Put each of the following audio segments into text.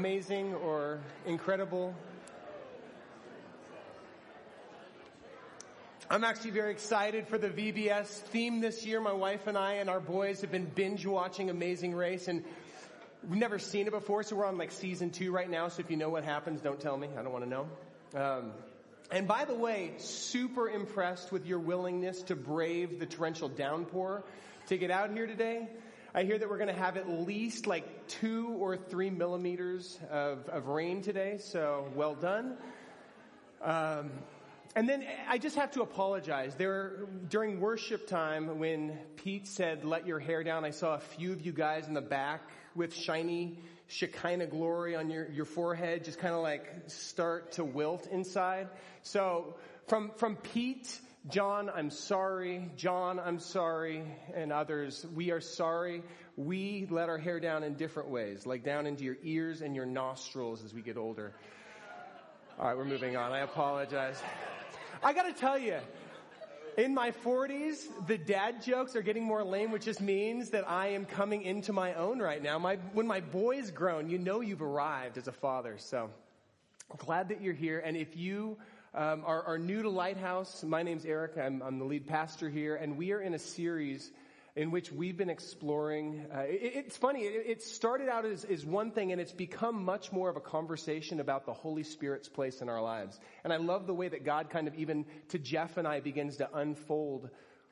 amazing or incredible. I'm actually very excited for the VBS theme this year. My wife and I and our boys have been binge watching Amazing Race and we've never seen it before, so we're on like season two right now, so if you know what happens, don't tell me. I don't want to know. Um, and by the way, super impressed with your willingness to brave the torrential downpour to get out here today. I hear that we're going to have at least like two or three millimeters of, of rain today, so well done. Um, and then I just have to apologize. There, during worship time, when Pete said, let your hair down, I saw a few of you guys in the back with shiny Shekinah glory on your, your forehead, just kind of like start to wilt inside. So from, from Pete John, I'm sorry. John, I'm sorry. And others, we are sorry. We let our hair down in different ways, like down into your ears and your nostrils as we get older. All right, we're moving on. I apologize. I gotta tell you, in my 40s, the dad jokes are getting more lame, which just means that I am coming into my own right now. My, when my boy's grown, you know you've arrived as a father. So, glad that you're here. And if you um, are, are, new to Lighthouse. My name's Eric. I'm, I'm, the lead pastor here, and we are in a series in which we've been exploring. Uh, it, it's funny. It, it started out as, as, one thing, and it's become much more of a conversation about the Holy Spirit's place in our lives. And I love the way that God kind of even to Jeff and I begins to unfold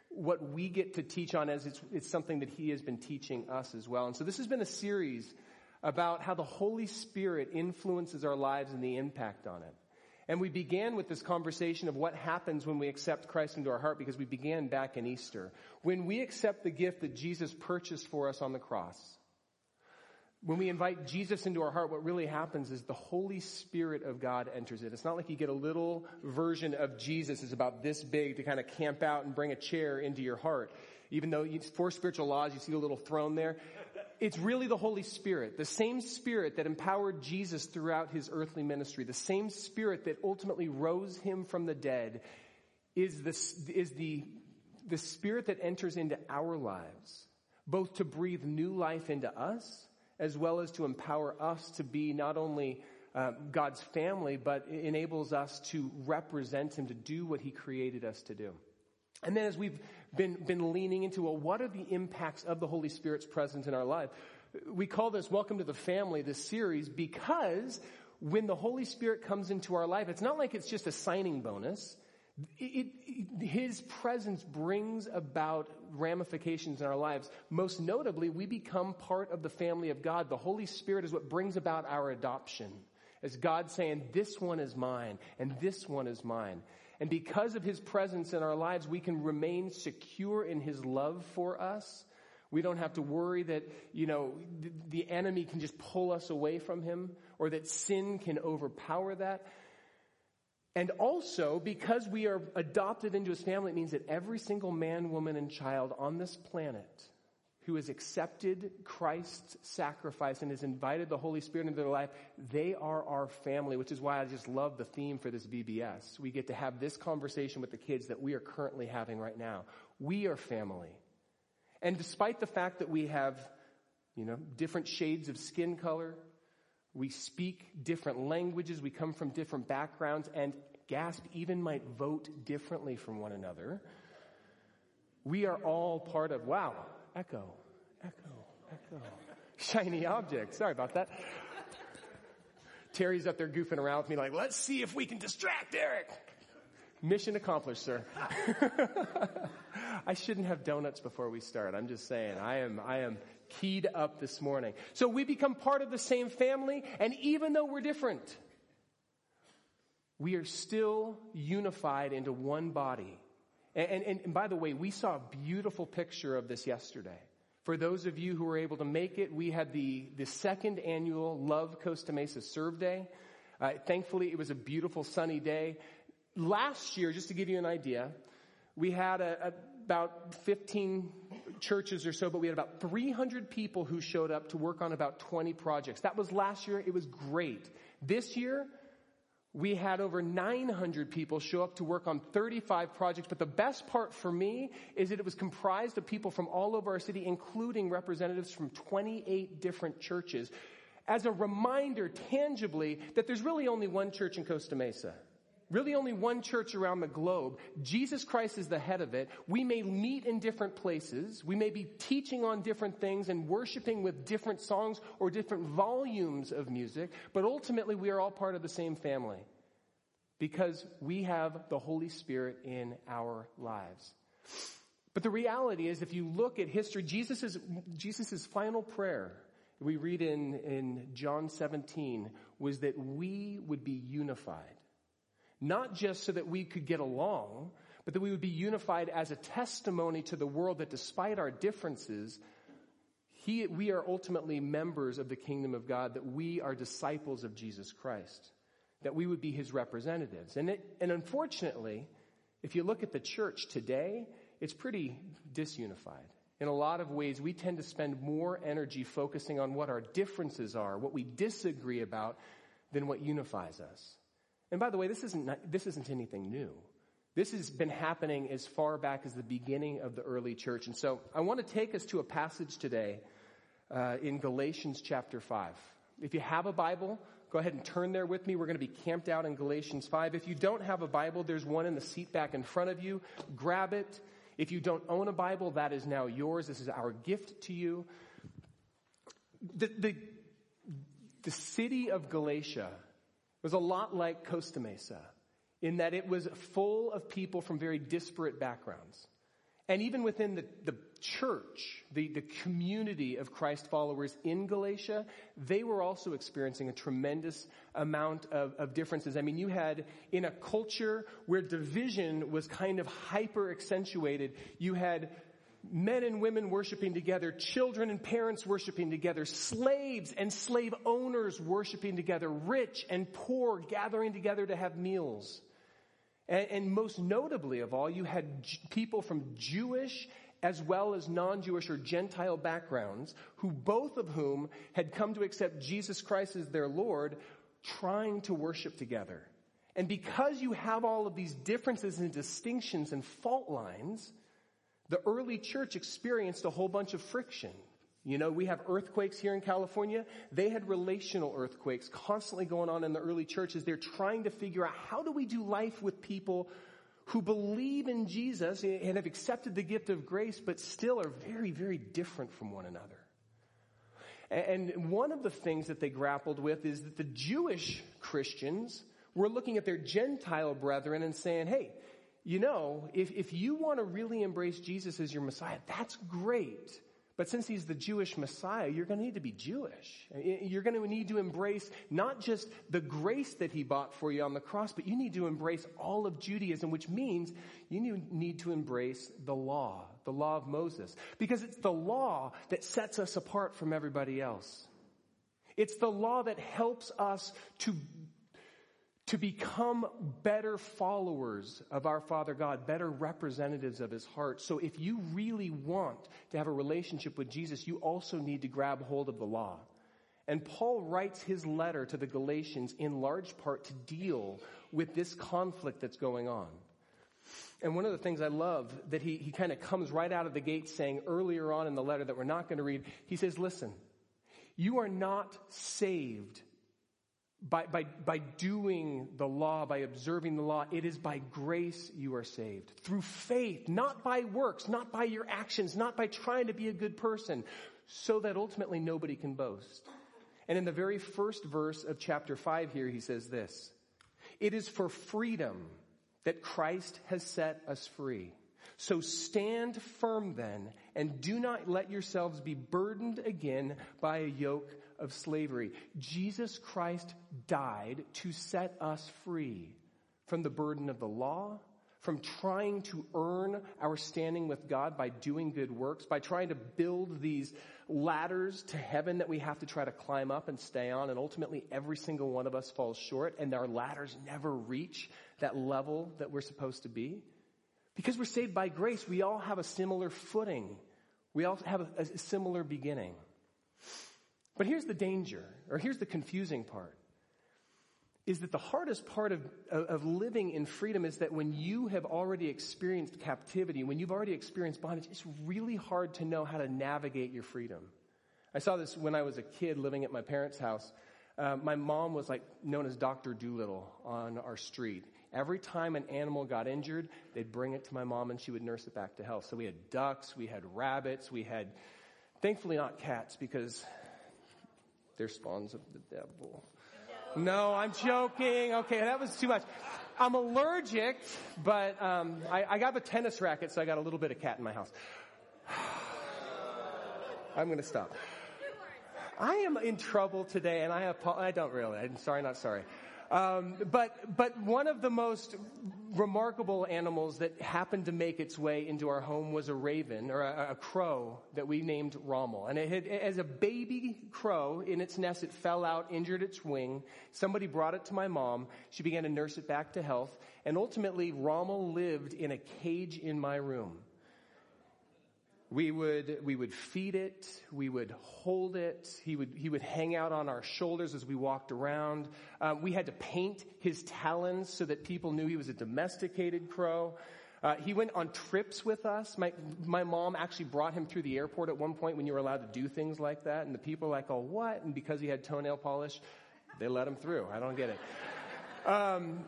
what we get to teach on as it's, it's something that He has been teaching us as well. And so this has been a series about how the Holy Spirit influences our lives and the impact on it. And we began with this conversation of what happens when we accept Christ into our heart because we began back in Easter. When we accept the gift that Jesus purchased for us on the cross, when we invite Jesus into our heart, what really happens is the Holy Spirit of God enters it. It's not like you get a little version of Jesus is about this big to kind of camp out and bring a chair into your heart. Even though it's four spiritual laws, you see the little throne there. It's really the Holy Spirit, the same Spirit that empowered Jesus throughout his earthly ministry, the same Spirit that ultimately rose him from the dead is the, is the, the Spirit that enters into our lives, both to breathe new life into us, as well as to empower us to be not only uh, God's family, but enables us to represent Him, to do what He created us to do. And then as we've been, been leaning into, well, what are the impacts of the Holy Spirit's presence in our life? We call this Welcome to the Family, this series, because when the Holy Spirit comes into our life, it's not like it's just a signing bonus. It, it, his presence brings about ramifications in our lives. Most notably, we become part of the family of God. The Holy Spirit is what brings about our adoption. As God saying, this one is mine and this one is mine. And because of His presence in our lives, we can remain secure in His love for us. We don't have to worry that, you know, the enemy can just pull us away from Him or that sin can overpower that. And also, because we are adopted into His family, it means that every single man, woman, and child on this planet who has accepted Christ's sacrifice and has invited the Holy Spirit into their life, they are our family, which is why I just love the theme for this VBS. We get to have this conversation with the kids that we are currently having right now. We are family. And despite the fact that we have, you know, different shades of skin color, we speak different languages, we come from different backgrounds, and gasp, even might vote differently from one another, we are all part of, wow, echo, echo, echo. Shiny object. Sorry about that. Terry's up there goofing around with me like, let's see if we can distract Eric. Mission accomplished, sir. I shouldn't have donuts before we start. I'm just saying. I am, I am keyed up this morning. So we become part of the same family, and even though we're different, we are still unified into one body. And, and, and, by the way, we saw a beautiful picture of this yesterday. For those of you who were able to make it, we had the, the second annual Love Costa Mesa Serve Day. Uh, thankfully, it was a beautiful sunny day. Last year, just to give you an idea, we had a, a, about 15 churches or so, but we had about 300 people who showed up to work on about 20 projects. That was last year. It was great. This year, we had over 900 people show up to work on 35 projects, but the best part for me is that it was comprised of people from all over our city, including representatives from 28 different churches. as a reminder tangibly that there's really only one church in Costa Mesa. Really only one church around the globe. Jesus Christ is the head of it. We may meet in different places. We may be teaching on different things and worshiping with different songs or different volumes of music, but ultimately we are all part of the same family because we have the Holy Spirit in our lives. But the reality is, if you look at history, Jesus' Jesus's final prayer, we read in, in John 17, was that we would be unified. Not just so that we could get along, but that we would be unified as a testimony to the world that despite our differences, he, we are ultimately members of the kingdom of God, that we are disciples of Jesus Christ, that we would be his representatives. And, it, and unfortunately, if you look at the church today, it's pretty disunified. In a lot of ways, we tend to spend more energy focusing on what our differences are, what we disagree about, than what unifies us. And by the way, this isn't, this isn't anything new. This has been happening as far back as the beginning of the early church. And so I want to take us to a passage today uh, in Galatians chapter 5. If you have a Bible, go ahead and turn there with me. We're going to be camped out in Galatians 5. If you don't have a Bible, there's one in the seat back in front of you. Grab it. If you don't own a Bible, that is now yours. This is our gift to you. The, the, the city of Galatia was a lot like Costa Mesa in that it was full of people from very disparate backgrounds. And even within the, the church, the, the community of Christ followers in Galatia, they were also experiencing a tremendous amount of, of differences. I mean, you had in a culture where division was kind of hyper accentuated, you had men and women worshiping together, children and parents worshiping together, slaves and slave owners worshiping together, rich and poor gathering together to have meals. And, and most notably of all, you had J- people from Jewish as well as non-Jewish or Gentile backgrounds, who both of whom had come to accept Jesus Christ as their Lord, trying to worship together. And because you have all of these differences and distinctions and fault lines, the early church experienced a whole bunch of friction. You know, we have earthquakes here in California. They had relational earthquakes constantly going on in the early churches. They're trying to figure out how do we do life with people who believe in Jesus and have accepted the gift of grace, but still are very, very different from one another. And one of the things that they grappled with is that the Jewish Christians were looking at their Gentile brethren and saying, hey, you know, if, if you want to really embrace Jesus as your Messiah, that's great. But since he's the Jewish Messiah, you're going to need to be Jewish. You're going to need to embrace not just the grace that he bought for you on the cross, but you need to embrace all of Judaism, which means you need to embrace the law, the law of Moses. Because it's the law that sets us apart from everybody else. It's the law that helps us to to become better followers of our Father God, better representatives of His heart. So if you really want to have a relationship with Jesus, you also need to grab hold of the law. And Paul writes his letter to the Galatians in large part to deal with this conflict that's going on. And one of the things I love that he, he kind of comes right out of the gate saying earlier on in the letter that we're not going to read, he says, listen, you are not saved by, by, by doing the law, by observing the law. It is by grace you are saved. Through faith, not by works, not by your actions, not by trying to be a good person, so that ultimately nobody can boast. And in the very first verse of chapter 5 here, he says this It is for freedom that Christ has set us free. So stand firm then, and do not let yourselves be burdened again by a yoke of slavery. Jesus Christ died to set us free from the burden of the law, from trying to earn our standing with God by doing good works, by trying to build these ladders to heaven that we have to try to climb up and stay on, and ultimately every single one of us falls short, and our ladders never reach that level that we're supposed to be. Because we're saved by grace, we all have a similar footing. We all have a, a similar beginning. But here's the danger, or here's the confusing part, is that the hardest part of, of living in freedom is that when you have already experienced captivity, when you've already experienced bondage, it's really hard to know how to navigate your freedom. I saw this when I was a kid living at my parents' house. Uh, my mom was like known as Dr. Dolittle on our street. Every time an animal got injured, they'd bring it to my mom and she would nurse it back to health. So we had ducks, we had rabbits, we had, thankfully not cats because they're spawns of the devil. No, I'm joking. Okay, that was too much. I'm allergic, but um, I, I got a tennis racket, so I got a little bit of cat in my house. I'm going to stop. I am in trouble today, and I, I don't really. I'm sorry, not sorry. Um, but but one of the most remarkable animals that happened to make its way into our home was a raven or a, a crow that we named Rommel. And it had, as a baby crow in its nest, it fell out, injured its wing. Somebody brought it to my mom. She began to nurse it back to health, and ultimately Rommel lived in a cage in my room. We would, we would feed it. We would hold it. He would, he would hang out on our shoulders as we walked around. Um, we had to paint his talons so that people knew he was a domesticated crow. Uh, he went on trips with us. My, my mom actually brought him through the airport at one point when you were allowed to do things like that. And the people were like, oh, what? And because he had toenail polish, they let him through. I don't get it. Um,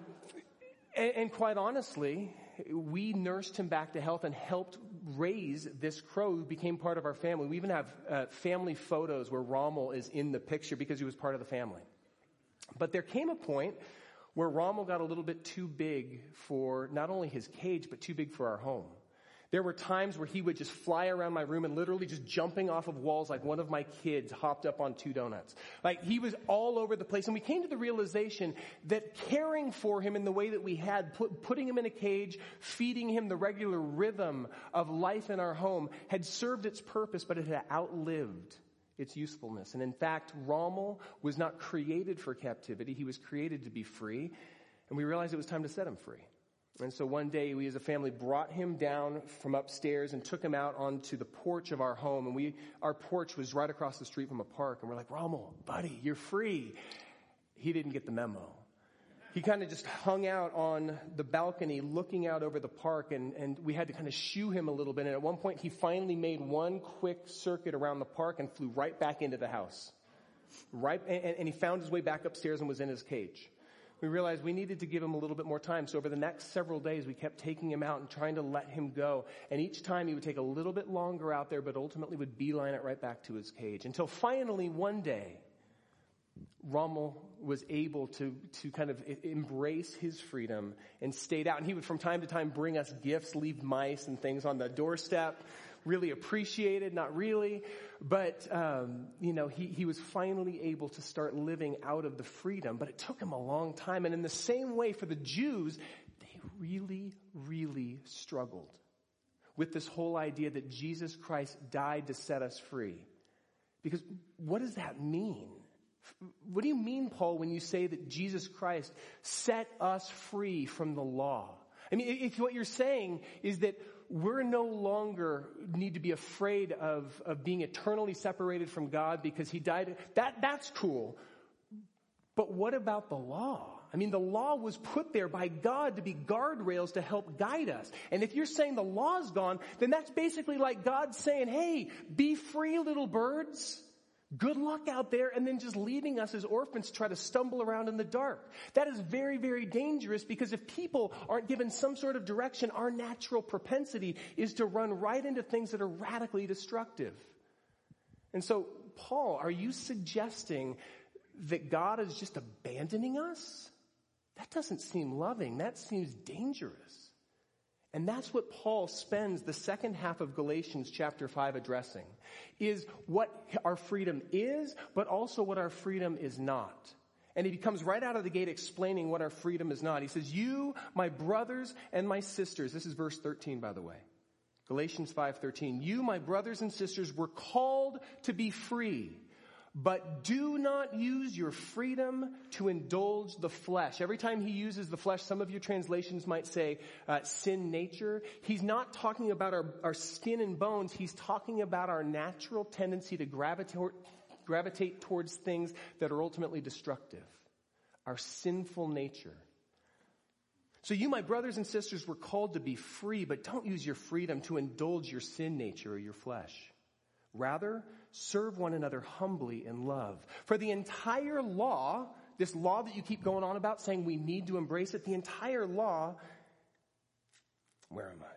and, and quite honestly, we nursed him back to health and helped raise this crow who became part of our family. We even have uh, family photos where Rommel is in the picture because he was part of the family. But there came a point where Rommel got a little bit too big for not only his cage, but too big for our home. There were times where he would just fly around my room and literally just jumping off of walls like one of my kids hopped up on two donuts. Like he was all over the place. And we came to the realization that caring for him in the way that we had, put, putting him in a cage, feeding him the regular rhythm of life in our home had served its purpose, but it had outlived its usefulness. And in fact, Rommel was not created for captivity. He was created to be free. And we realized it was time to set him free. And so one day we as a family brought him down from upstairs and took him out onto the porch of our home. And we, our porch was right across the street from a park. And we're like, Rommel, buddy, you're free. He didn't get the memo. He kind of just hung out on the balcony looking out over the park and, and we had to kind of shoo him a little bit. And at one point he finally made one quick circuit around the park and flew right back into the house. Right, and, and he found his way back upstairs and was in his cage we realized we needed to give him a little bit more time. So over the next several days, we kept taking him out and trying to let him go. And each time he would take a little bit longer out there, but ultimately would beeline it right back to his cage. Until finally one day, Rommel was able to, to kind of embrace his freedom and stayed out. And he would from time to time bring us gifts, leave mice and things on the doorstep really appreciated, not really. But, um, you know, he, he was finally able to start living out of the freedom, but it took him a long time. And in the same way for the Jews, they really, really struggled with this whole idea that Jesus Christ died to set us free. Because what does that mean? What do you mean, Paul, when you say that Jesus Christ set us free from the law? I mean, if what you're saying is that we're no longer need to be afraid of, of being eternally separated from God because he died. That, that's cool. But what about the law? I mean, the law was put there by God to be guardrails to help guide us. And if you're saying the law's gone, then that's basically like God saying, hey, be free little birds. Good luck out there and then just leaving us as orphans to try to stumble around in the dark. That is very, very dangerous because if people aren't given some sort of direction, our natural propensity is to run right into things that are radically destructive. And so, Paul, are you suggesting that God is just abandoning us? That doesn't seem loving. That seems dangerous. And that's what Paul spends the second half of Galatians chapter 5 addressing, is what our freedom is, but also what our freedom is not. And he comes right out of the gate explaining what our freedom is not. He says, you, my brothers and my sisters, this is verse 13 by the way. Galatians 5:13 You my brothers and sisters were called to be free but do not use your freedom to indulge the flesh. Every time he uses the flesh, some of your translations might say uh, sin nature. He's not talking about our, our skin and bones. He's talking about our natural tendency to gravitate, gravitate towards things that are ultimately destructive. Our sinful nature. So you, my brothers and sisters, were called to be free, but don't use your freedom to indulge your sin nature or your flesh. Rather, serve one another humbly in love. For the entire law, this law that you keep going on about saying we need to embrace it, the entire law, where am I?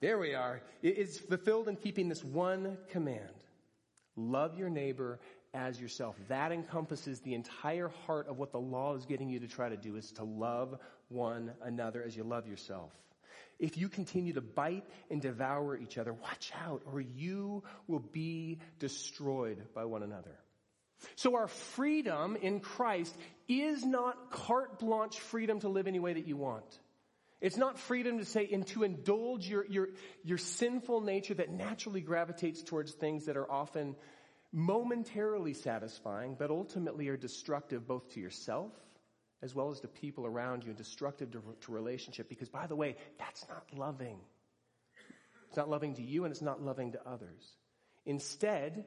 There we are. It is fulfilled in keeping this one command. Love your neighbor as yourself. That encompasses the entire heart of what the law is getting you to try to do is to love one another as you love yourself. If you continue to bite and devour each other, watch out or you will be destroyed by one another. So our freedom in Christ is not carte blanche freedom to live any way that you want. It's not freedom to say and to indulge your, your, your sinful nature that naturally gravitates towards things that are often momentarily satisfying, but ultimately are destructive both to yourself as well as to people around you and destructive to, to relationship. Because by the way, that's not loving. It's not loving to you and it's not loving to others. Instead,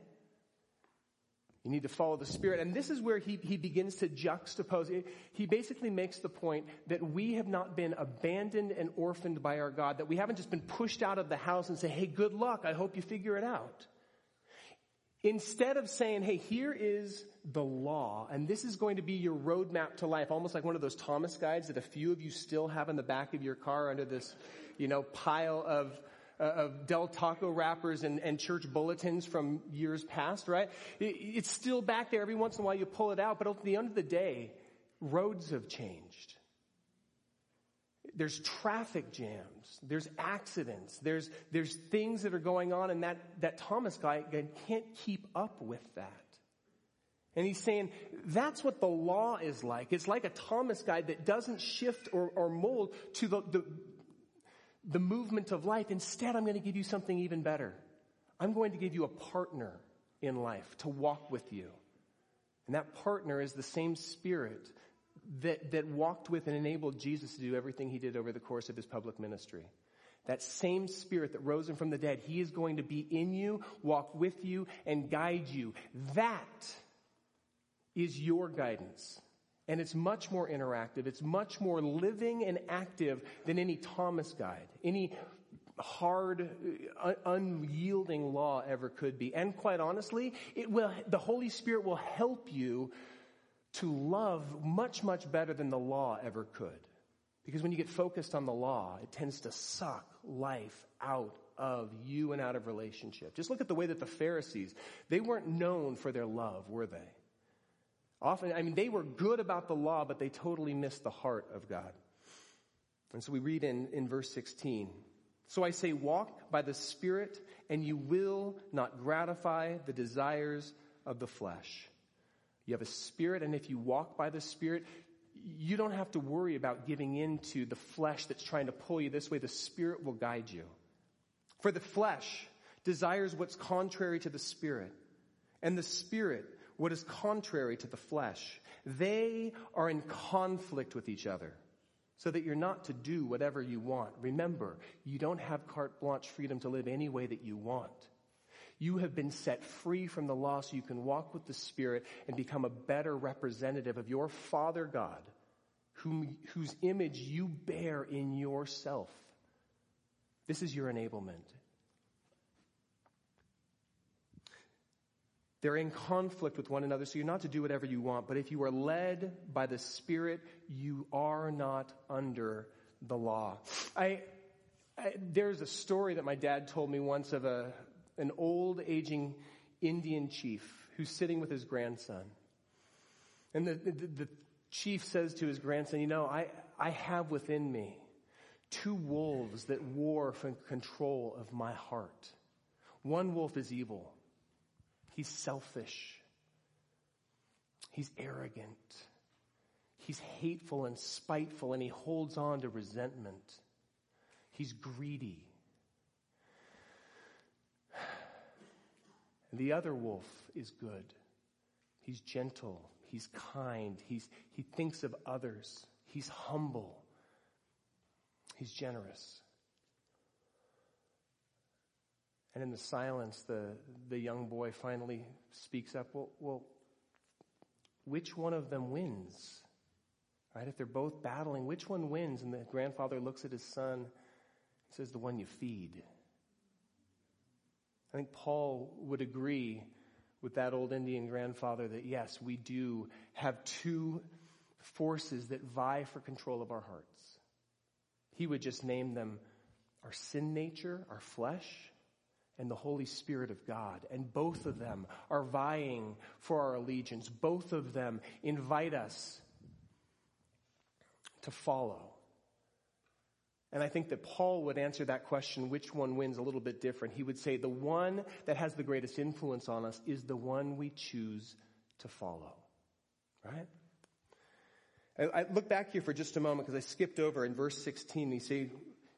you need to follow the Spirit. And this is where he, he begins to juxtapose. He basically makes the point that we have not been abandoned and orphaned by our God, that we haven't just been pushed out of the house and say, hey, good luck. I hope you figure it out. Instead of saying, hey, here is the law, and this is going to be your roadmap to life, almost like one of those Thomas guides that a few of you still have in the back of your car under this, you know, pile of, uh, of Del Taco wrappers and, and, church bulletins from years past, right? It, it's still back there. Every once in a while you pull it out, but at the end of the day, roads have changed there's traffic jams, there's accidents, there's, there's things that are going on and that, that Thomas guide can't keep up with that. And he's saying, that's what the law is like. It's like a Thomas guide that doesn't shift or, or mold to the, the, the movement of life. Instead, I'm going to give you something even better. I'm going to give you a partner in life to walk with you. And that partner is the same spirit that, that walked with and enabled Jesus to do everything he did over the course of his public ministry. That same spirit that rose him from the dead, he is going to be in you, walk with you, and guide you. That is your guidance. And it's much more interactive. It's much more living and active than any Thomas guide, any hard, uh, unyielding law ever could be. And quite honestly, it will, the Holy Spirit will help you to love much, much better than the law ever could. Because when you get focused on the law, it tends to suck life out of you and out of relationship. Just look at the way that the Pharisees, they weren't known for their love, were they? Often, I mean, they were good about the law, but they totally missed the heart of God. And so we read in, in verse 16. So I say, walk by the Spirit, and you will not gratify the desires of the flesh. You have a spirit, and if you walk by the spirit, you don't have to worry about giving in to the flesh that's trying to pull you this way. The spirit will guide you. For the flesh desires what's contrary to the spirit, and the spirit what is contrary to the flesh. They are in conflict with each other so that you're not to do whatever you want. Remember, you don't have carte blanche freedom to live any way that you want. You have been set free from the law so you can walk with the Spirit and become a better representative of your Father God, whom, whose image you bear in yourself. This is your enablement. They're in conflict with one another, so you're not to do whatever you want. But if you are led by the Spirit, you are not under the law. I, I, there's a story that my dad told me once of a, an old aging Indian chief who's sitting with his grandson. And the, the, the chief says to his grandson, you know, I, I have within me two wolves that war for control of my heart. One wolf is evil. He's selfish. He's arrogant. He's hateful and spiteful and he holds on to resentment. He's greedy. The other wolf is good. He's gentle. He's kind. He's, he thinks of others. He's humble. He's generous. And in the silence, the, the young boy finally speaks up, well, well, which one of them wins? Right? If they're both battling, which one wins? And the grandfather looks at his son and says, the one you feed. I think Paul would agree with that old Indian grandfather that yes, we do have two forces that vie for control of our hearts. He would just name them our sin nature, our flesh, and the Holy Spirit of God. And both of them are vying for our allegiance. Both of them invite us to follow. And I think that Paul would answer that question, which one wins, a little bit different. He would say the one that has the greatest influence on us is the one we choose to follow. Right? I, I look back here for just a moment because I skipped over in verse 16. He, say,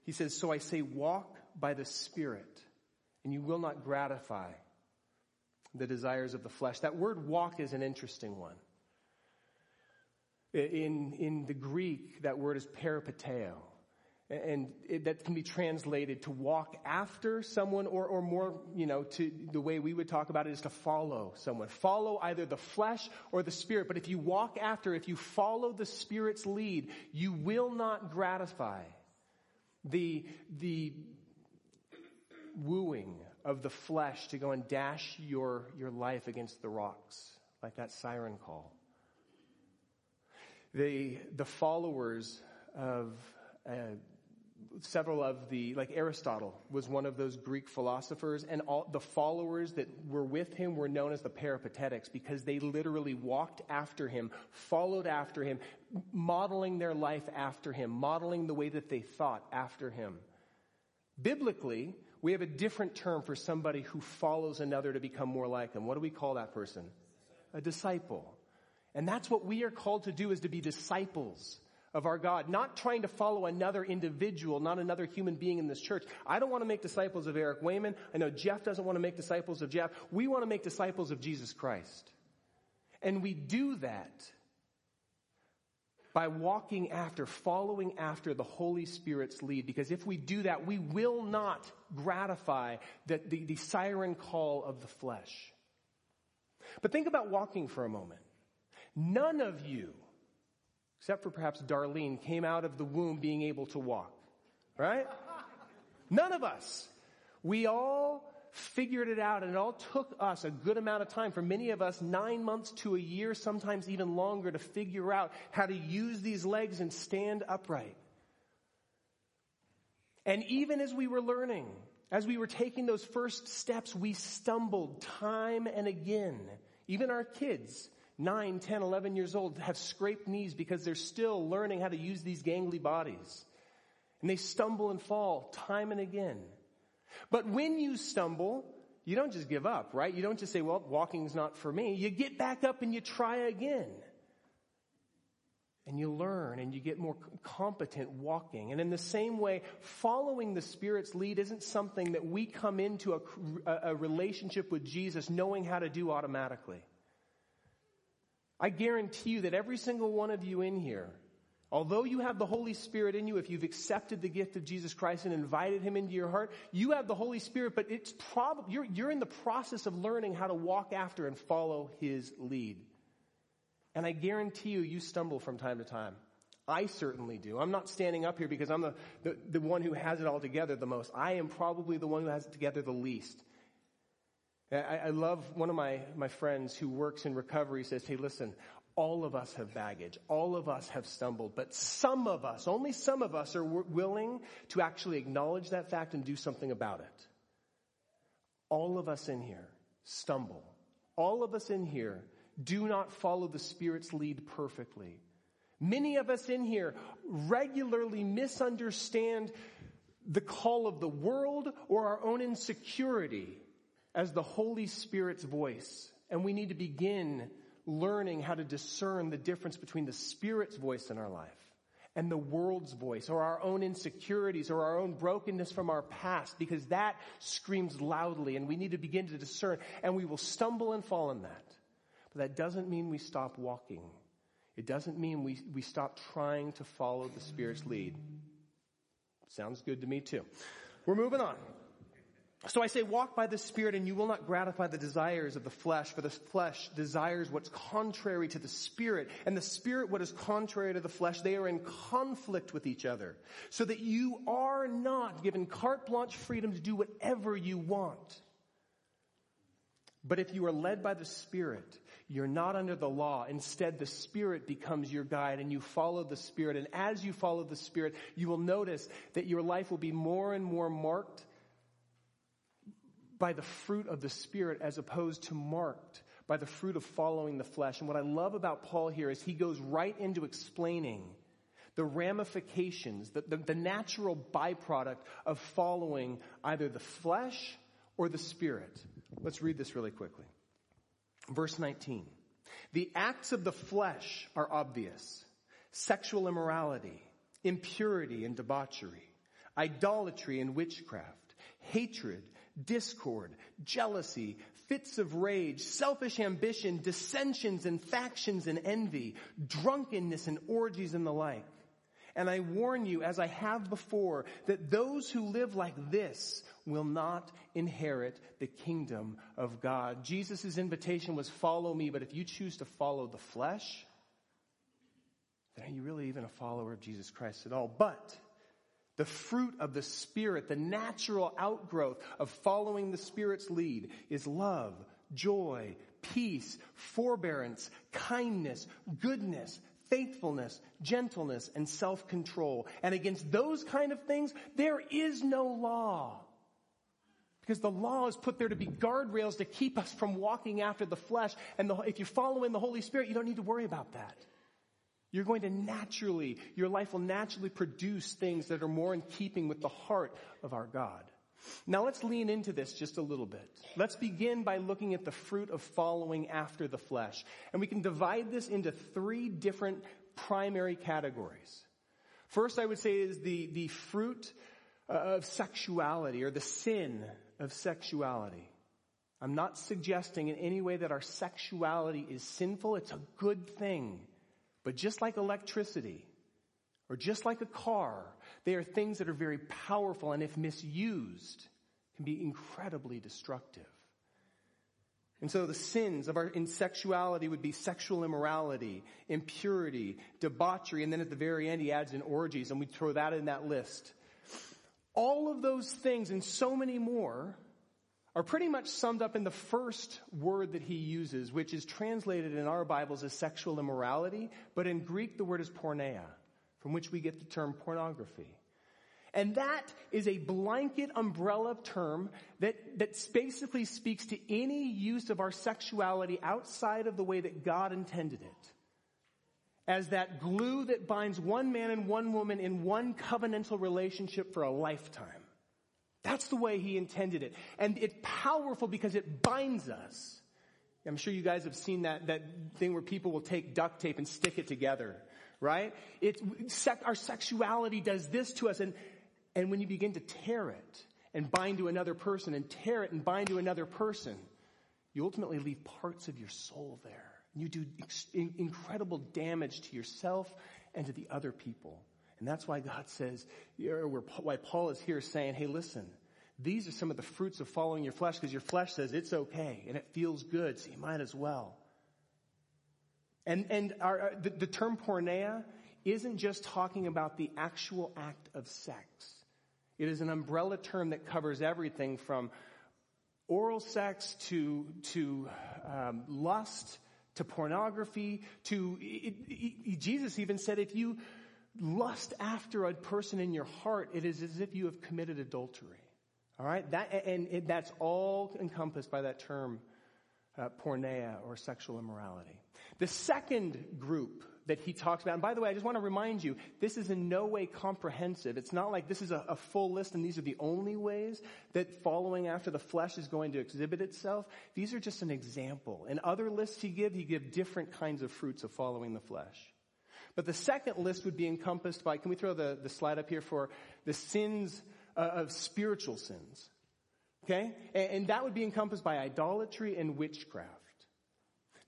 he says, So I say, walk by the Spirit, and you will not gratify the desires of the flesh. That word walk is an interesting one. In, in the Greek, that word is peripateo. And it, that can be translated to walk after someone or, or more, you know, to the way we would talk about it is to follow someone. Follow either the flesh or the spirit. But if you walk after, if you follow the spirit's lead, you will not gratify the, the wooing of the flesh to go and dash your, your life against the rocks, like that siren call. The, the followers of, uh, several of the, like Aristotle was one of those Greek philosophers and all the followers that were with him were known as the peripatetics because they literally walked after him, followed after him, modeling their life after him, modeling the way that they thought after him. Biblically, we have a different term for somebody who follows another to become more like him. What do we call that person? A disciple. And that's what we are called to do is to be disciples of our God, not trying to follow another individual, not another human being in this church. I don't want to make disciples of Eric Wayman. I know Jeff doesn't want to make disciples of Jeff. We want to make disciples of Jesus Christ. And we do that by walking after, following after the Holy Spirit's lead. Because if we do that, we will not gratify the, the, the siren call of the flesh. But think about walking for a moment. None of you except for perhaps Darlene, came out of the womb being able to walk. Right? None of us. We all figured it out and it all took us a good amount of time for many of us nine months to a year sometimes even longer to figure out how to use these legs and stand upright and even as we were learning as we were taking those first steps we stumbled time and again even our kids 9, 10, 11 years old have scraped knees because they're still learning how to use these gangly bodies. And they stumble and fall time and again. But when you stumble, you don't just give up, right? You don't just say, well, walking's not for me. You get back up and you try again. And you learn and you get more competent walking. And in the same way, following the Spirit's lead isn't something that we come into a, a relationship with Jesus knowing how to do automatically. I guarantee you that every single one of you in here, although you have the Holy Spirit in you, if you've accepted the gift of Jesus Christ and invited Him into your heart, you have the Holy Spirit, but it's probably, you're, you're in the process of learning how to walk after and follow His lead. And I guarantee you, you stumble from time to time. I certainly do. I'm not standing up here because I'm the, the, the one who has it all together the most. I am probably the one who has it together the least. I, I love one of my, my friends who works in recovery says, hey, listen, all of us have baggage. All of us have stumbled, but some of us, only some of us are w- willing to actually acknowledge that fact and do something about it. All of us in here stumble. All of us in here do not follow the Spirit's lead perfectly. Many of us in here regularly misunderstand the call of the world or our own insecurity as the Holy Spirit's voice. And we need to begin learning how to discern the difference between the Spirit's voice in our life and the world's voice or our own insecurities or our own brokenness from our past because that screams loudly and we need to begin to discern and we will stumble and fall in that. But that doesn't mean we stop walking. It doesn't mean we, we stop trying to follow the Spirit's lead. Sounds good to me too. We're moving on. So I say, walk by the Spirit and you will not gratify the desires of the flesh, for the flesh desires what's contrary to the Spirit, and the Spirit what is contrary to the flesh. They are in conflict with each other, so that you are not given carte blanche freedom to do whatever you want. But if you are led by the Spirit, you're not under the law. Instead, the Spirit becomes your guide and you follow the Spirit. And as you follow the Spirit, you will notice that your life will be more and more marked by the fruit of the Spirit as opposed to marked by the fruit of following the flesh. And what I love about Paul here is he goes right into explaining the ramifications, the, the, the natural byproduct of following either the flesh or the Spirit. Let's read this really quickly. Verse 19. The acts of the flesh are obvious. Sexual immorality, impurity and debauchery, idolatry and witchcraft, hatred, discord, jealousy, fits of rage, selfish ambition, dissensions and factions and envy, drunkenness and orgies and the like. And I warn you, as I have before, that those who live like this will not inherit the kingdom of God. Jesus' invitation was follow me, but if you choose to follow the flesh, then are you really even a follower of Jesus Christ at all? But the fruit of the Spirit, the natural outgrowth of following the Spirit's lead is love, joy, peace, forbearance, kindness, goodness, faithfulness, gentleness, and self-control. And against those kind of things, there is no law. Because the law is put there to be guardrails to keep us from walking after the flesh. And the, if you follow in the Holy Spirit, you don't need to worry about that. You're going to naturally, your life will naturally produce things that are more in keeping with the heart of our God. Now let's lean into this just a little bit. Let's begin by looking at the fruit of following after the flesh. And we can divide this into three different primary categories. First, I would say is the, the fruit uh, of sexuality or the sin of sexuality. I'm not suggesting in any way that our sexuality is sinful. It's a good thing. But just like electricity, or just like a car, they are things that are very powerful and if misused can be incredibly destructive. And so the sins of our in sexuality would be sexual immorality, impurity, debauchery, and then at the very end he adds in orgies and we throw that in that list. All of those things and so many more are pretty much summed up in the first word that he uses, which is translated in our Bibles as sexual immorality, but in Greek the word is porneia from which we get the term pornography. And that is a blanket umbrella term that, that basically speaks to any use of our sexuality outside of the way that God intended it. As that glue that binds one man and one woman in one covenantal relationship for a lifetime. That's the way he intended it. And it's powerful because it binds us. I'm sure you guys have seen that, that thing where people will take duct tape and stick it together right? It's, our sexuality does this to us and, and when you begin to tear it and bind to another person and tear it and bind to another person, you ultimately leave parts of your soul there. You do incredible damage to yourself and to the other people. And that's why God says, why Paul is here saying, hey listen, these are some of the fruits of following your flesh because your flesh says it's okay and it feels good, so you might as well. And, and our, the, the term porneia isn't just talking about the actual act of sex. It is an umbrella term that covers everything from oral sex to, to um, lust to pornography to it, it, Jesus even said if you lust after a person in your heart, it is as if you have committed adultery. All right, that and, and that's all encompassed by that term, uh, porneia or sexual immorality. The second group that he talks about, and by the way, I just want to remind you, this is in no way comprehensive. It's not like this is a, a, full list and these are the only ways that following after the flesh is going to exhibit itself. These are just an example. In other lists he gives, he gives different kinds of fruits of following the flesh. But the second list would be encompassed by, can we throw the, the slide up here for the sins uh, of spiritual sins? Okay? And, and that would be encompassed by idolatry and witchcraft.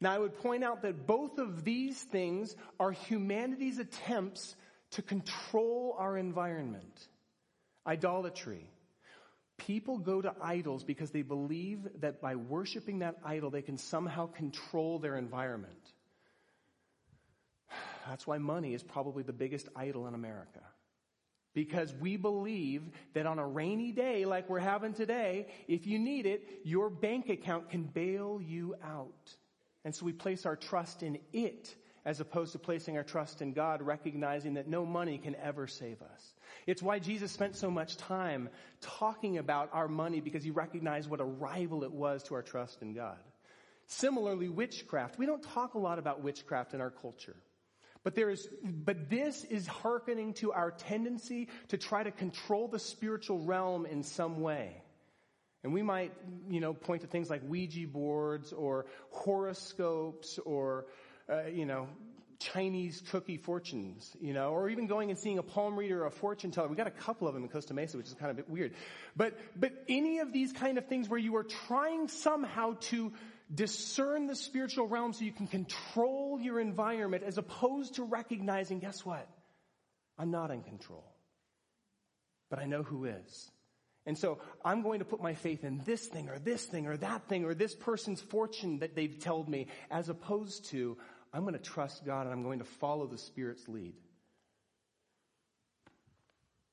Now I would point out that both of these things are humanity's attempts to control our environment. Idolatry. People go to idols because they believe that by worshiping that idol, they can somehow control their environment. That's why money is probably the biggest idol in America. Because we believe that on a rainy day like we're having today, if you need it, your bank account can bail you out. And so we place our trust in it as opposed to placing our trust in God, recognizing that no money can ever save us. It's why Jesus spent so much time talking about our money because he recognized what a rival it was to our trust in God. Similarly, witchcraft. We don't talk a lot about witchcraft in our culture. But there is, but this is hearkening to our tendency to try to control the spiritual realm in some way. And we might, you know, point to things like Ouija boards or horoscopes or, uh, you know, Chinese cookie fortunes, you know, or even going and seeing a palm reader or a fortune teller. We got a couple of them in Costa Mesa, which is kind of weird. But, but any of these kind of things where you are trying somehow to discern the spiritual realm so you can control your environment as opposed to recognizing, guess what? I'm not in control. But I know who is. And so I'm going to put my faith in this thing or this thing or that thing or this person's fortune that they've told me as opposed to I'm going to trust God and I'm going to follow the Spirit's lead.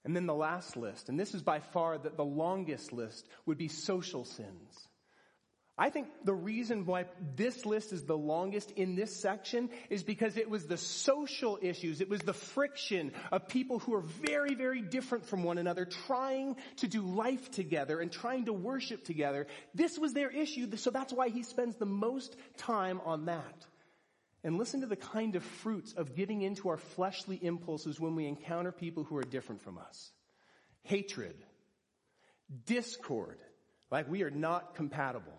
And then the last list, and this is by far the, the longest list, would be social sins. I think the reason why this list is the longest in this section is because it was the social issues, it was the friction of people who are very, very different from one another, trying to do life together and trying to worship together. This was their issue, so that's why he spends the most time on that. And listen to the kind of fruits of giving into our fleshly impulses when we encounter people who are different from us. Hatred, discord, like we are not compatible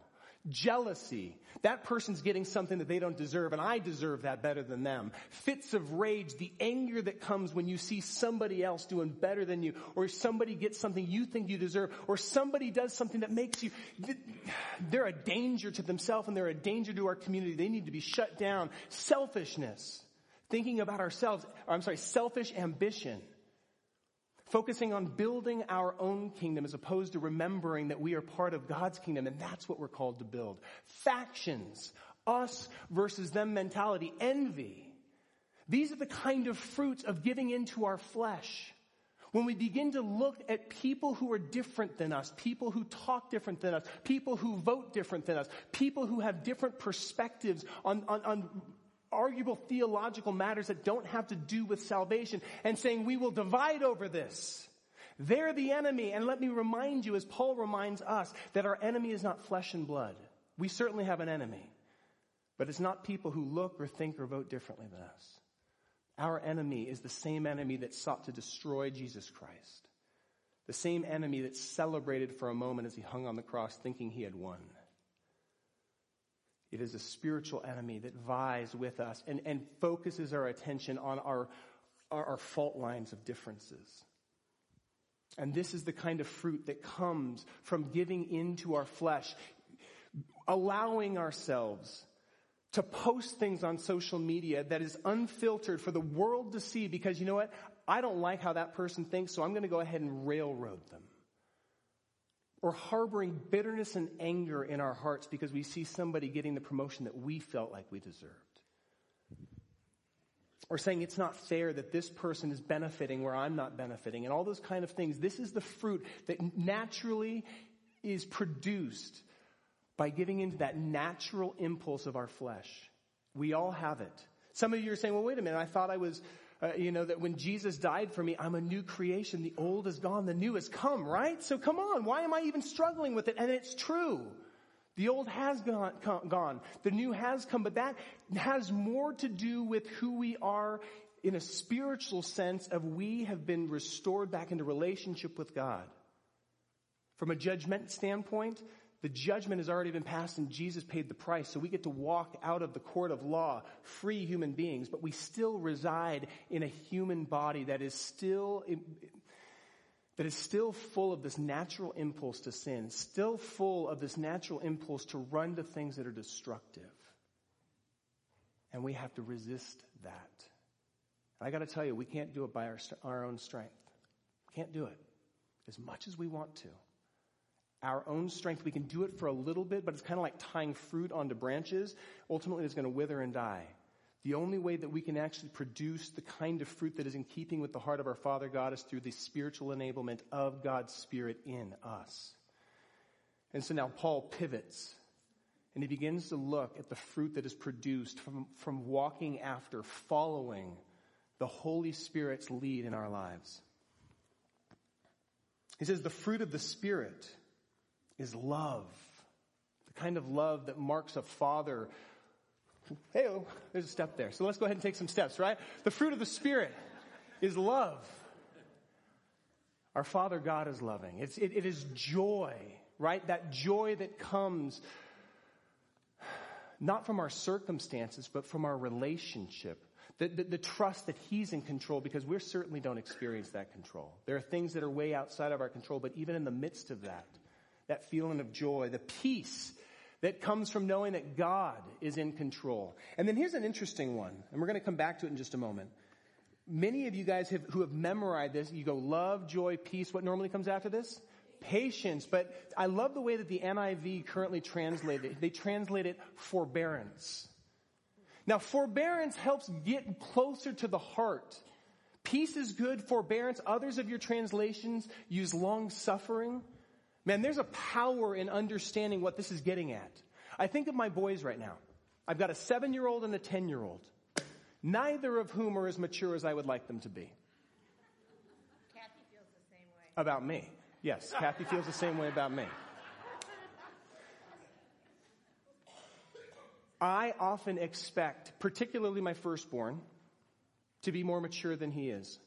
Jealousy. That person's getting something that they don't deserve and I deserve that better than them. Fits of rage, the anger that comes when you see somebody else doing better than you or somebody gets something you think you deserve or somebody does something that makes you, they're a danger to themselves and they're a danger to our community. They need to be shut down. Selfishness. Thinking about ourselves, I'm sorry, selfish ambition focusing on building our own kingdom as opposed to remembering that we are part of God's kingdom and that's what we're called to build. Factions, us versus them mentality, envy. These are the kind of fruits of giving into our flesh. When we begin to look at people who are different than us, people who talk different than us, people who vote different than us, people who have different perspectives on, on, on arguable theological matters that don't have to do with salvation and saying we will divide over this. They're the enemy. And let me remind you, as Paul reminds us, that our enemy is not flesh and blood. We certainly have an enemy, but it's not people who look or think or vote differently than us. Our enemy is the same enemy that sought to destroy Jesus Christ. The same enemy that celebrated for a moment as he hung on the cross thinking he had won. It is a spiritual enemy that vies with us and, and focuses our attention on our, our, our fault lines of differences. And this is the kind of fruit that comes from giving into our flesh, allowing ourselves to post things on social media that is unfiltered for the world to see because you know what? I don't like how that person thinks, so I'm going to go ahead and railroad them or harboring bitterness and anger in our hearts because we see somebody getting the promotion that we felt like we deserved. Or saying it's not fair that this person is benefiting where I'm not benefiting and all those kind of things. This is the fruit that naturally is produced by giving into that natural impulse of our flesh. We all have it. Some of you are saying, well, wait a minute, I thought I was uh, you know, that when Jesus died for me, I'm a new creation. The old is gone, the new has come, right? So come on, why am I even struggling with it? And it's true. The old has gone, gone. The new has come, but that has more to do with who we are in a spiritual sense of we have been restored back into relationship with God. From a judgment standpoint, the judgment has already been passed and Jesus paid the price. So we get to walk out of the court of law, free human beings, but we still reside in a human body that is still, that is still full of this natural impulse to sin, still full of this natural impulse to run to things that are destructive. And we have to resist that. I gotta tell you, we can't do it by our, our own strength. We Can't do it. As much as we want to our own strength. We can do it for a little bit, but it's kind of like tying fruit onto branches. Ultimately, it's going to wither and die. The only way that we can actually produce the kind of fruit that is in keeping with the heart of our Father God is through the spiritual enablement of God's Spirit in us. And so now Paul pivots and he begins to look at the fruit that is produced from, from walking after, following the Holy Spirit's lead in our lives. He says the fruit of the Spirit is love. The kind of love that marks a father Hey, there's a step there. So let's go ahead and take some steps, right? The fruit of the Spirit is love. Our Father God is loving. It's, it, it is joy, right? That joy that comes not from our circumstances, but from our relationship. The, the, the, trust that He's in control because we certainly don't experience that control. There are things that are way outside of our control, but even in the midst of that, that feeling of joy, the peace that comes from knowing that God is in control. And then here's an interesting one, and we're going to come back to it in just a moment. Many of you guys have, who have memorized this, you go love, joy, peace. What normally comes after this? Patience. But I love the way that the NIV currently translated it. They translate it forbearance. Now, forbearance helps get closer to the heart. Peace is good. Forbearance. Others of your translations use long suffering. Man, there's a power in understanding what this is getting at. I think of my boys right now. I've got a seven year old and a 10 year old, neither of whom are as mature as I would like them to be. Kathy feels the same way. About me. Yes, Kathy feels the same way about me. I often expect, particularly my firstborn, to be more mature than he is.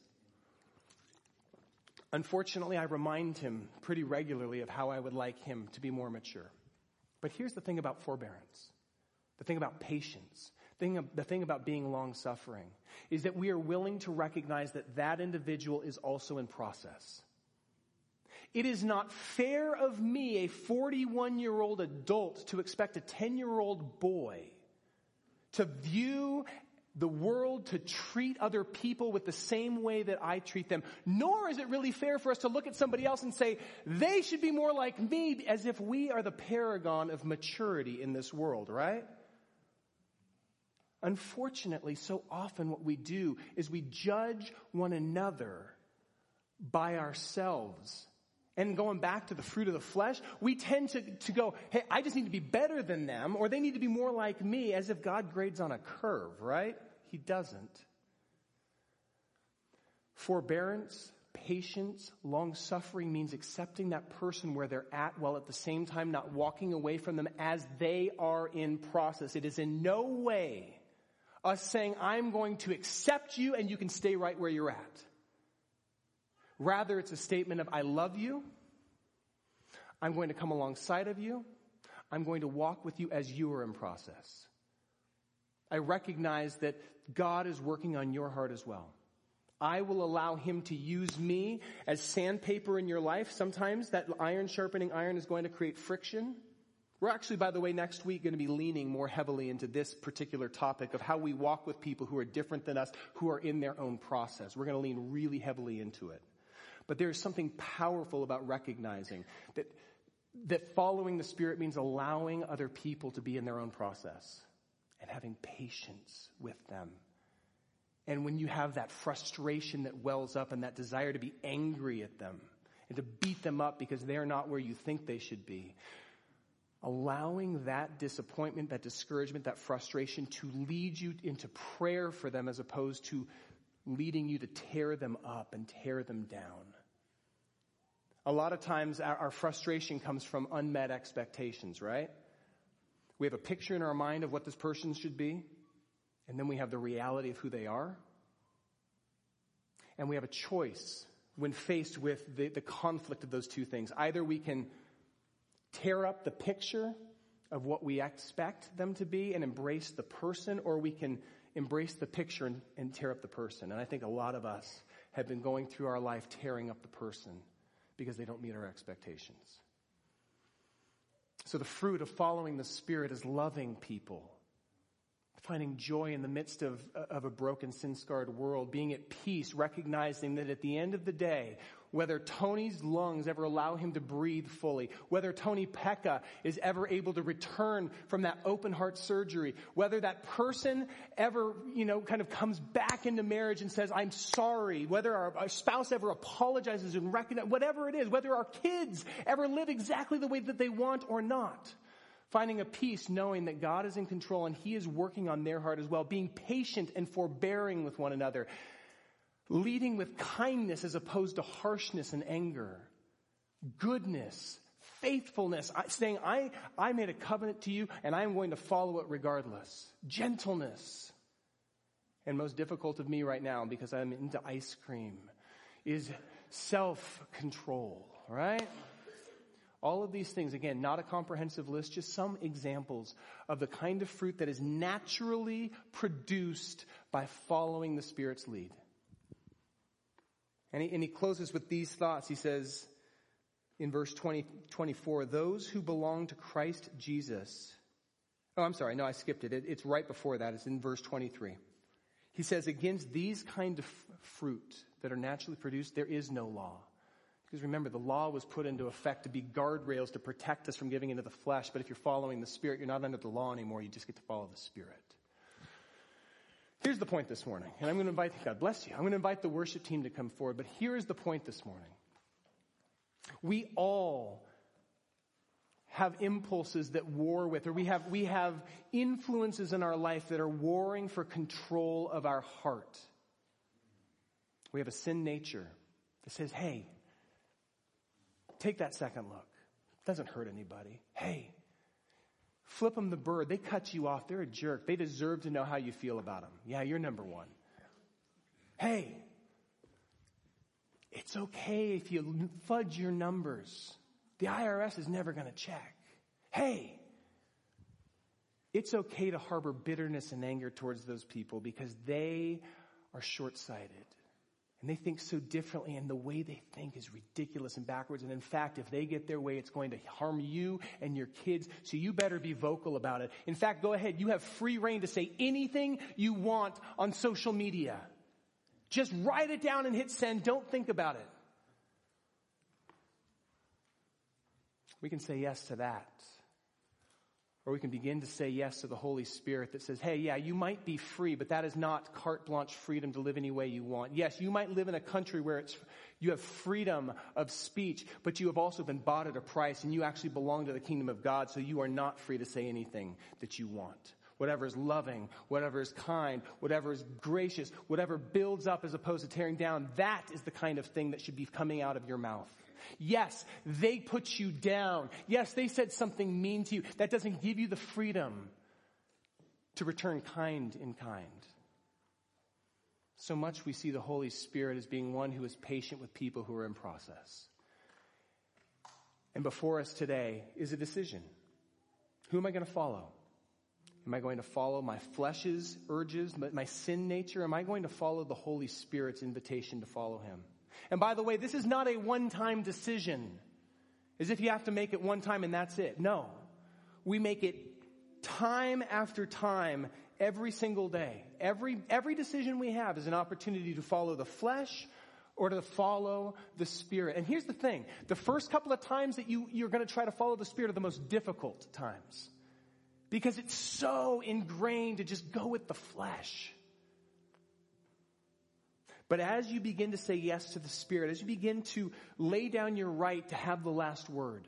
Unfortunately, I remind him pretty regularly of how I would like him to be more mature. But here's the thing about forbearance. The thing about patience. thing, The thing about being long suffering is that we are willing to recognize that that individual is also in process. It is not fair of me, a 41 year old adult, to expect a 10 year old boy to view the world to treat other people with the same way that I treat them. Nor is it really fair for us to look at somebody else and say, they should be more like me, as if we are the paragon of maturity in this world, right? Unfortunately, so often what we do is we judge one another by ourselves. And going back to the fruit of the flesh, we tend to, to go, hey, I just need to be better than them, or they need to be more like me, as if God grades on a curve, right? He doesn't. Forbearance, patience, long suffering means accepting that person where they're at while at the same time not walking away from them as they are in process. It is in no way us saying, I'm going to accept you and you can stay right where you're at. Rather, it's a statement of, I love you. I'm going to come alongside of you. I'm going to walk with you as you are in process. I recognize that God is working on your heart as well. I will allow him to use me as sandpaper in your life. Sometimes that iron sharpening iron is going to create friction. We're actually, by the way, next week going to be leaning more heavily into this particular topic of how we walk with people who are different than us, who are in their own process. We're going to lean really heavily into it. But there's something powerful about recognizing that, that following the Spirit means allowing other people to be in their own process and having patience with them. And when you have that frustration that wells up and that desire to be angry at them and to beat them up because they're not where you think they should be, allowing that disappointment, that discouragement, that frustration to lead you into prayer for them as opposed to leading you to tear them up and tear them down. A lot of times our, our, frustration comes from unmet expectations, right? We have a picture in our mind of what this person should be, and then we have the reality of who they are. And we have a choice when faced with the, the conflict of those two things. Either we can tear up the picture of what we expect them to be and embrace the person, or we can embrace the picture and, and tear up the person. And I think a lot of us have been going through our life tearing up the person because they don't meet our expectations. So the fruit of following the Spirit is loving people, finding joy in the midst of, of a broken, sin scarred world, being at peace, recognizing that at the end of the day, whether Tony's lungs ever allow him to breathe fully, whether Tony Pekka is ever able to return from that open heart surgery, whether that person ever, you know, kind of comes back into marriage and says, I'm sorry, whether our, our spouse ever apologizes and recognizes, whatever it is, whether our kids ever live exactly the way that they want or not. Finding a peace knowing that God is in control and He is working on their heart as well, being patient and forbearing with one another, leading with kindness as opposed to harshness and anger, goodness, faithfulness, saying, I, I made a covenant to you and I'm going to follow it regardless, gentleness. And most difficult of me right now because I'm into ice cream is self-control, right? All of these things, again, not a comprehensive list, just some examples of the kind of fruit that is naturally produced by following the Spirit's lead. And he, and he closes with these thoughts. He says in verse 20, 24, those who belong to Christ Jesus. Oh, I'm sorry. No, I skipped it. it. It's right before that. It's in verse 23. He says, against these kind of fruit that are naturally produced, there is no law. Because remember, the law was put into effect to be guardrails to protect us from giving into the flesh. But if you're following the Spirit, you're not under the law anymore. You just get to follow the Spirit. Here's the point this morning, and I'm going to invite, God bless you, I'm going to invite the worship team to come forward, but here is the point this morning. We all have impulses that war with, or we have, we have influences in our life that are warring for control of our heart. We have a sin nature that says, hey, take that second look. It doesn't hurt anybody. Hey, Flip them the bird. They cut you off. They're a jerk. They deserve to know how you feel about them. Yeah, you're number one. Hey, it's okay if you fudge your numbers. The IRS is never going to check. Hey, it's okay to harbor bitterness and anger towards those people because they are short sighted. And they think so differently, and the way they think is ridiculous and backwards. And in fact, if they get their way, it's going to harm you and your kids. So you better be vocal about it. In fact, go ahead. You have free rein to say anything you want on social media. Just write it down and hit send. Don't think about it. We can say yes to that. Or we can begin to say yes to the Holy Spirit that says, hey, yeah, you might be free, but that is not carte blanche freedom to live any way you want. Yes, you might live in a country where it's, you have freedom of speech, but you have also been bought at a price and you actually belong to the kingdom of God, so you are not free to say anything that you want. Whatever is loving, whatever is kind, whatever is gracious, whatever builds up as opposed to tearing down, that is the kind of thing that should be coming out of your mouth. Yes, they put you down. Yes, they said something mean to you. That doesn't give you the freedom to return kind in kind. So much we see the Holy Spirit as being one who is patient with people who are in process. And before us today is a decision. Who am I going to follow? Am I going to follow my flesh's urges, my sin nature? Am I going to follow the Holy Spirit's invitation to follow Him? And by the way, this is not a one-time decision, as if you have to make it one time and that's it. No. We make it time after time, every single day. Every, every decision we have is an opportunity to follow the flesh or to follow the Spirit. And here's the thing. The first couple of times that you, you're going to try to follow the Spirit are the most difficult times. Because it's so ingrained to just go with the flesh. But as you begin to say yes to the Spirit, as you begin to lay down your right to have the last word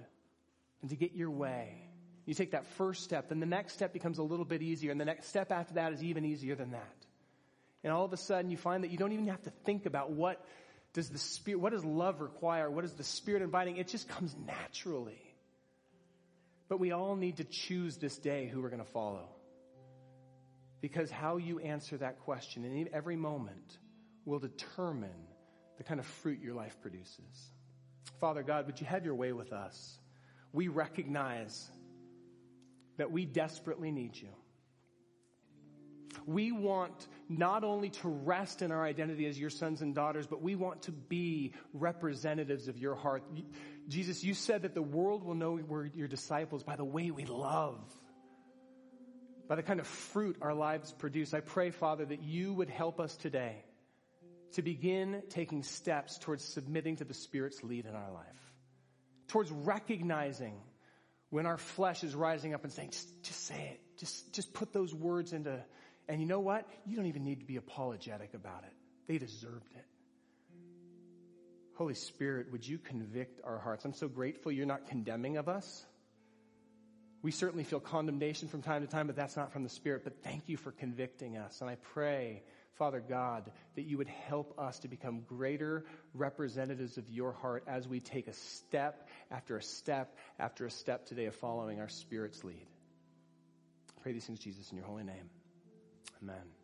and to get your way, you take that first step, then the next step becomes a little bit easier, and the next step after that is even easier than that. And all of a sudden you find that you don't even have to think about what does the Spirit, what does love require? What is the Spirit inviting? It just comes naturally. But we all need to choose this day who we're going to follow. Because how you answer that question in every moment will determine the kind of fruit your life produces. Father God, would you have your way with us? We recognize that we desperately need you. We want not only to rest in our identity as your sons and daughters, but we want to be representatives of your heart. Jesus, you said that the world will know we're your disciples by the way we love by the kind of fruit our lives produce. I pray, Father, that you would help us today to begin taking steps towards submitting to the Spirit's lead in our life, towards recognizing when our flesh is rising up and saying, just, just say it, just, just put those words into, and you know what? You don't even need to be apologetic about it. They deserved it. Holy Spirit, would you convict our hearts? I'm so grateful you're not condemning of us. We certainly feel condemnation from time to time, but that's not from the Spirit. But thank you for convicting us. And I pray, Father God, that you would help us to become greater representatives of your heart as we take a step after a step after a step today of following our Spirit's lead. I pray these things, Jesus, in your holy name. Amen.